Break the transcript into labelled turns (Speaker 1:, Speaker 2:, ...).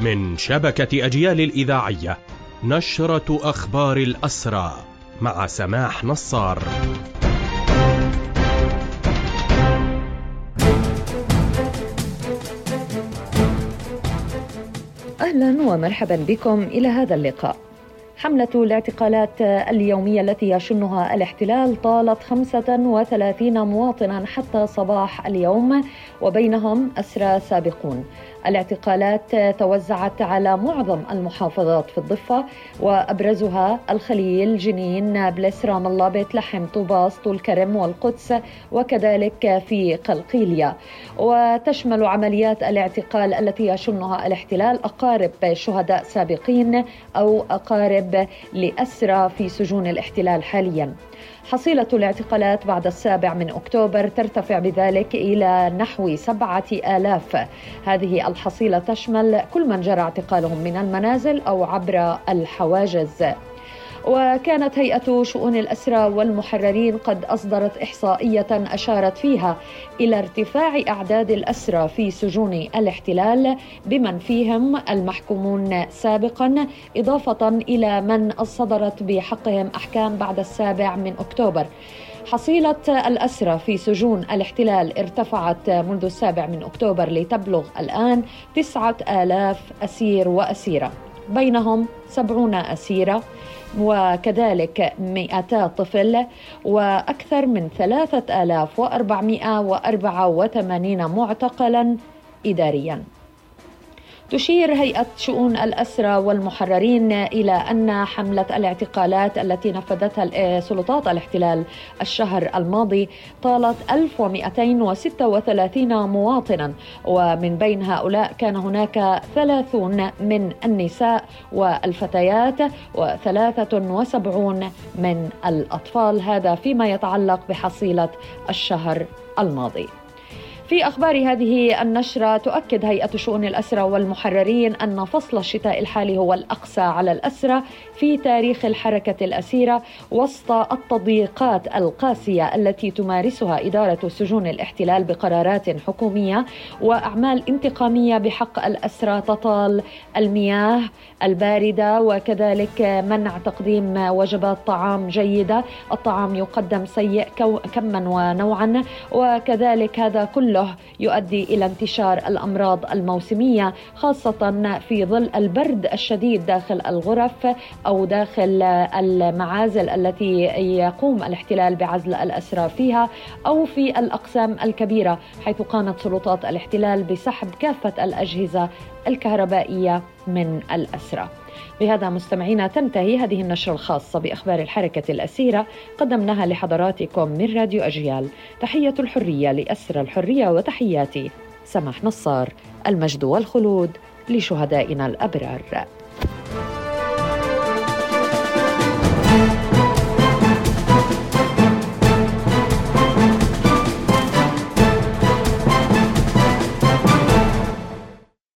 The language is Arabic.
Speaker 1: من شبكة أجيال الإذاعية نشرة أخبار الأسرى مع سماح نصار.
Speaker 2: أهلا ومرحبا بكم إلى هذا اللقاء. حملة الاعتقالات اليومية التي يشنها الاحتلال طالت 35 مواطنا حتى صباح اليوم وبينهم أسرى سابقون. الاعتقالات توزعت على معظم المحافظات في الضفة وأبرزها الخليل جنين نابلس رام الله بيت لحم طوباس طول كرم والقدس وكذلك في قلقيلية. وتشمل عمليات الاعتقال التي يشنها الاحتلال أقارب شهداء سابقين أو أقارب لأسرى في سجون الاحتلال حالياً. حصيلة الاعتقالات بعد السابع من أكتوبر ترتفع بذلك إلى نحو سبعة آلاف. هذه الحصيلة تشمل كل من جرى اعتقالهم من المنازل أو عبر الحواجز. وكانت هيئة شؤون الأسرى والمحررين قد أصدرت إحصائية أشارت فيها إلى ارتفاع أعداد الأسرى في سجون الاحتلال بمن فيهم المحكومون سابقا إضافة إلى من صدرت بحقهم أحكام بعد السابع من أكتوبر. حصيلة الأسرى في سجون الاحتلال ارتفعت منذ السابع من أكتوبر لتبلغ الآن تسعة آلاف أسير وأسيرة. بينهم سبعون أسيرة وكذلك 200 طفل وأكثر من 3484 معتقلا إداريا. تشير هيئة شؤون الأسرى والمحررين إلى أن حملة الاعتقالات التي نفذتها سلطات الاحتلال الشهر الماضي طالت 1236 مواطنا ومن بين هؤلاء كان هناك 30 من النساء والفتيات و73 من الأطفال هذا فيما يتعلق بحصيلة الشهر الماضي. في أخبار هذه النشرة تؤكد هيئة شؤون الأسرة والمحررين أن فصل الشتاء الحالي هو الأقصى على الأسرة في تاريخ الحركة الأسيرة وسط التضييقات القاسية التي تمارسها إدارة سجون الاحتلال بقرارات حكومية وأعمال انتقامية بحق الأسرى تطال المياه الباردة وكذلك منع تقديم وجبات طعام جيدة. الطعام يقدم سيء كما ونوعا وكذلك هذا كله كله يؤدي إلى انتشار الأمراض الموسمية خاصة في ظل البرد الشديد داخل الغرف أو داخل المعازل التي يقوم الاحتلال بعزل الأسرى فيها أو في الأقسام الكبيرة حيث قامت سلطات الاحتلال بسحب كافة الأجهزة الكهربائية. من الاسرى. بهذا مستمعينا تنتهي هذه النشرة الخاصة بأخبار الحركة الأسيرة قدمناها لحضراتكم من راديو أجيال تحية الحرية لأسر الحرية وتحياتي سماح نصار المجد والخلود لشهدائنا الأبرار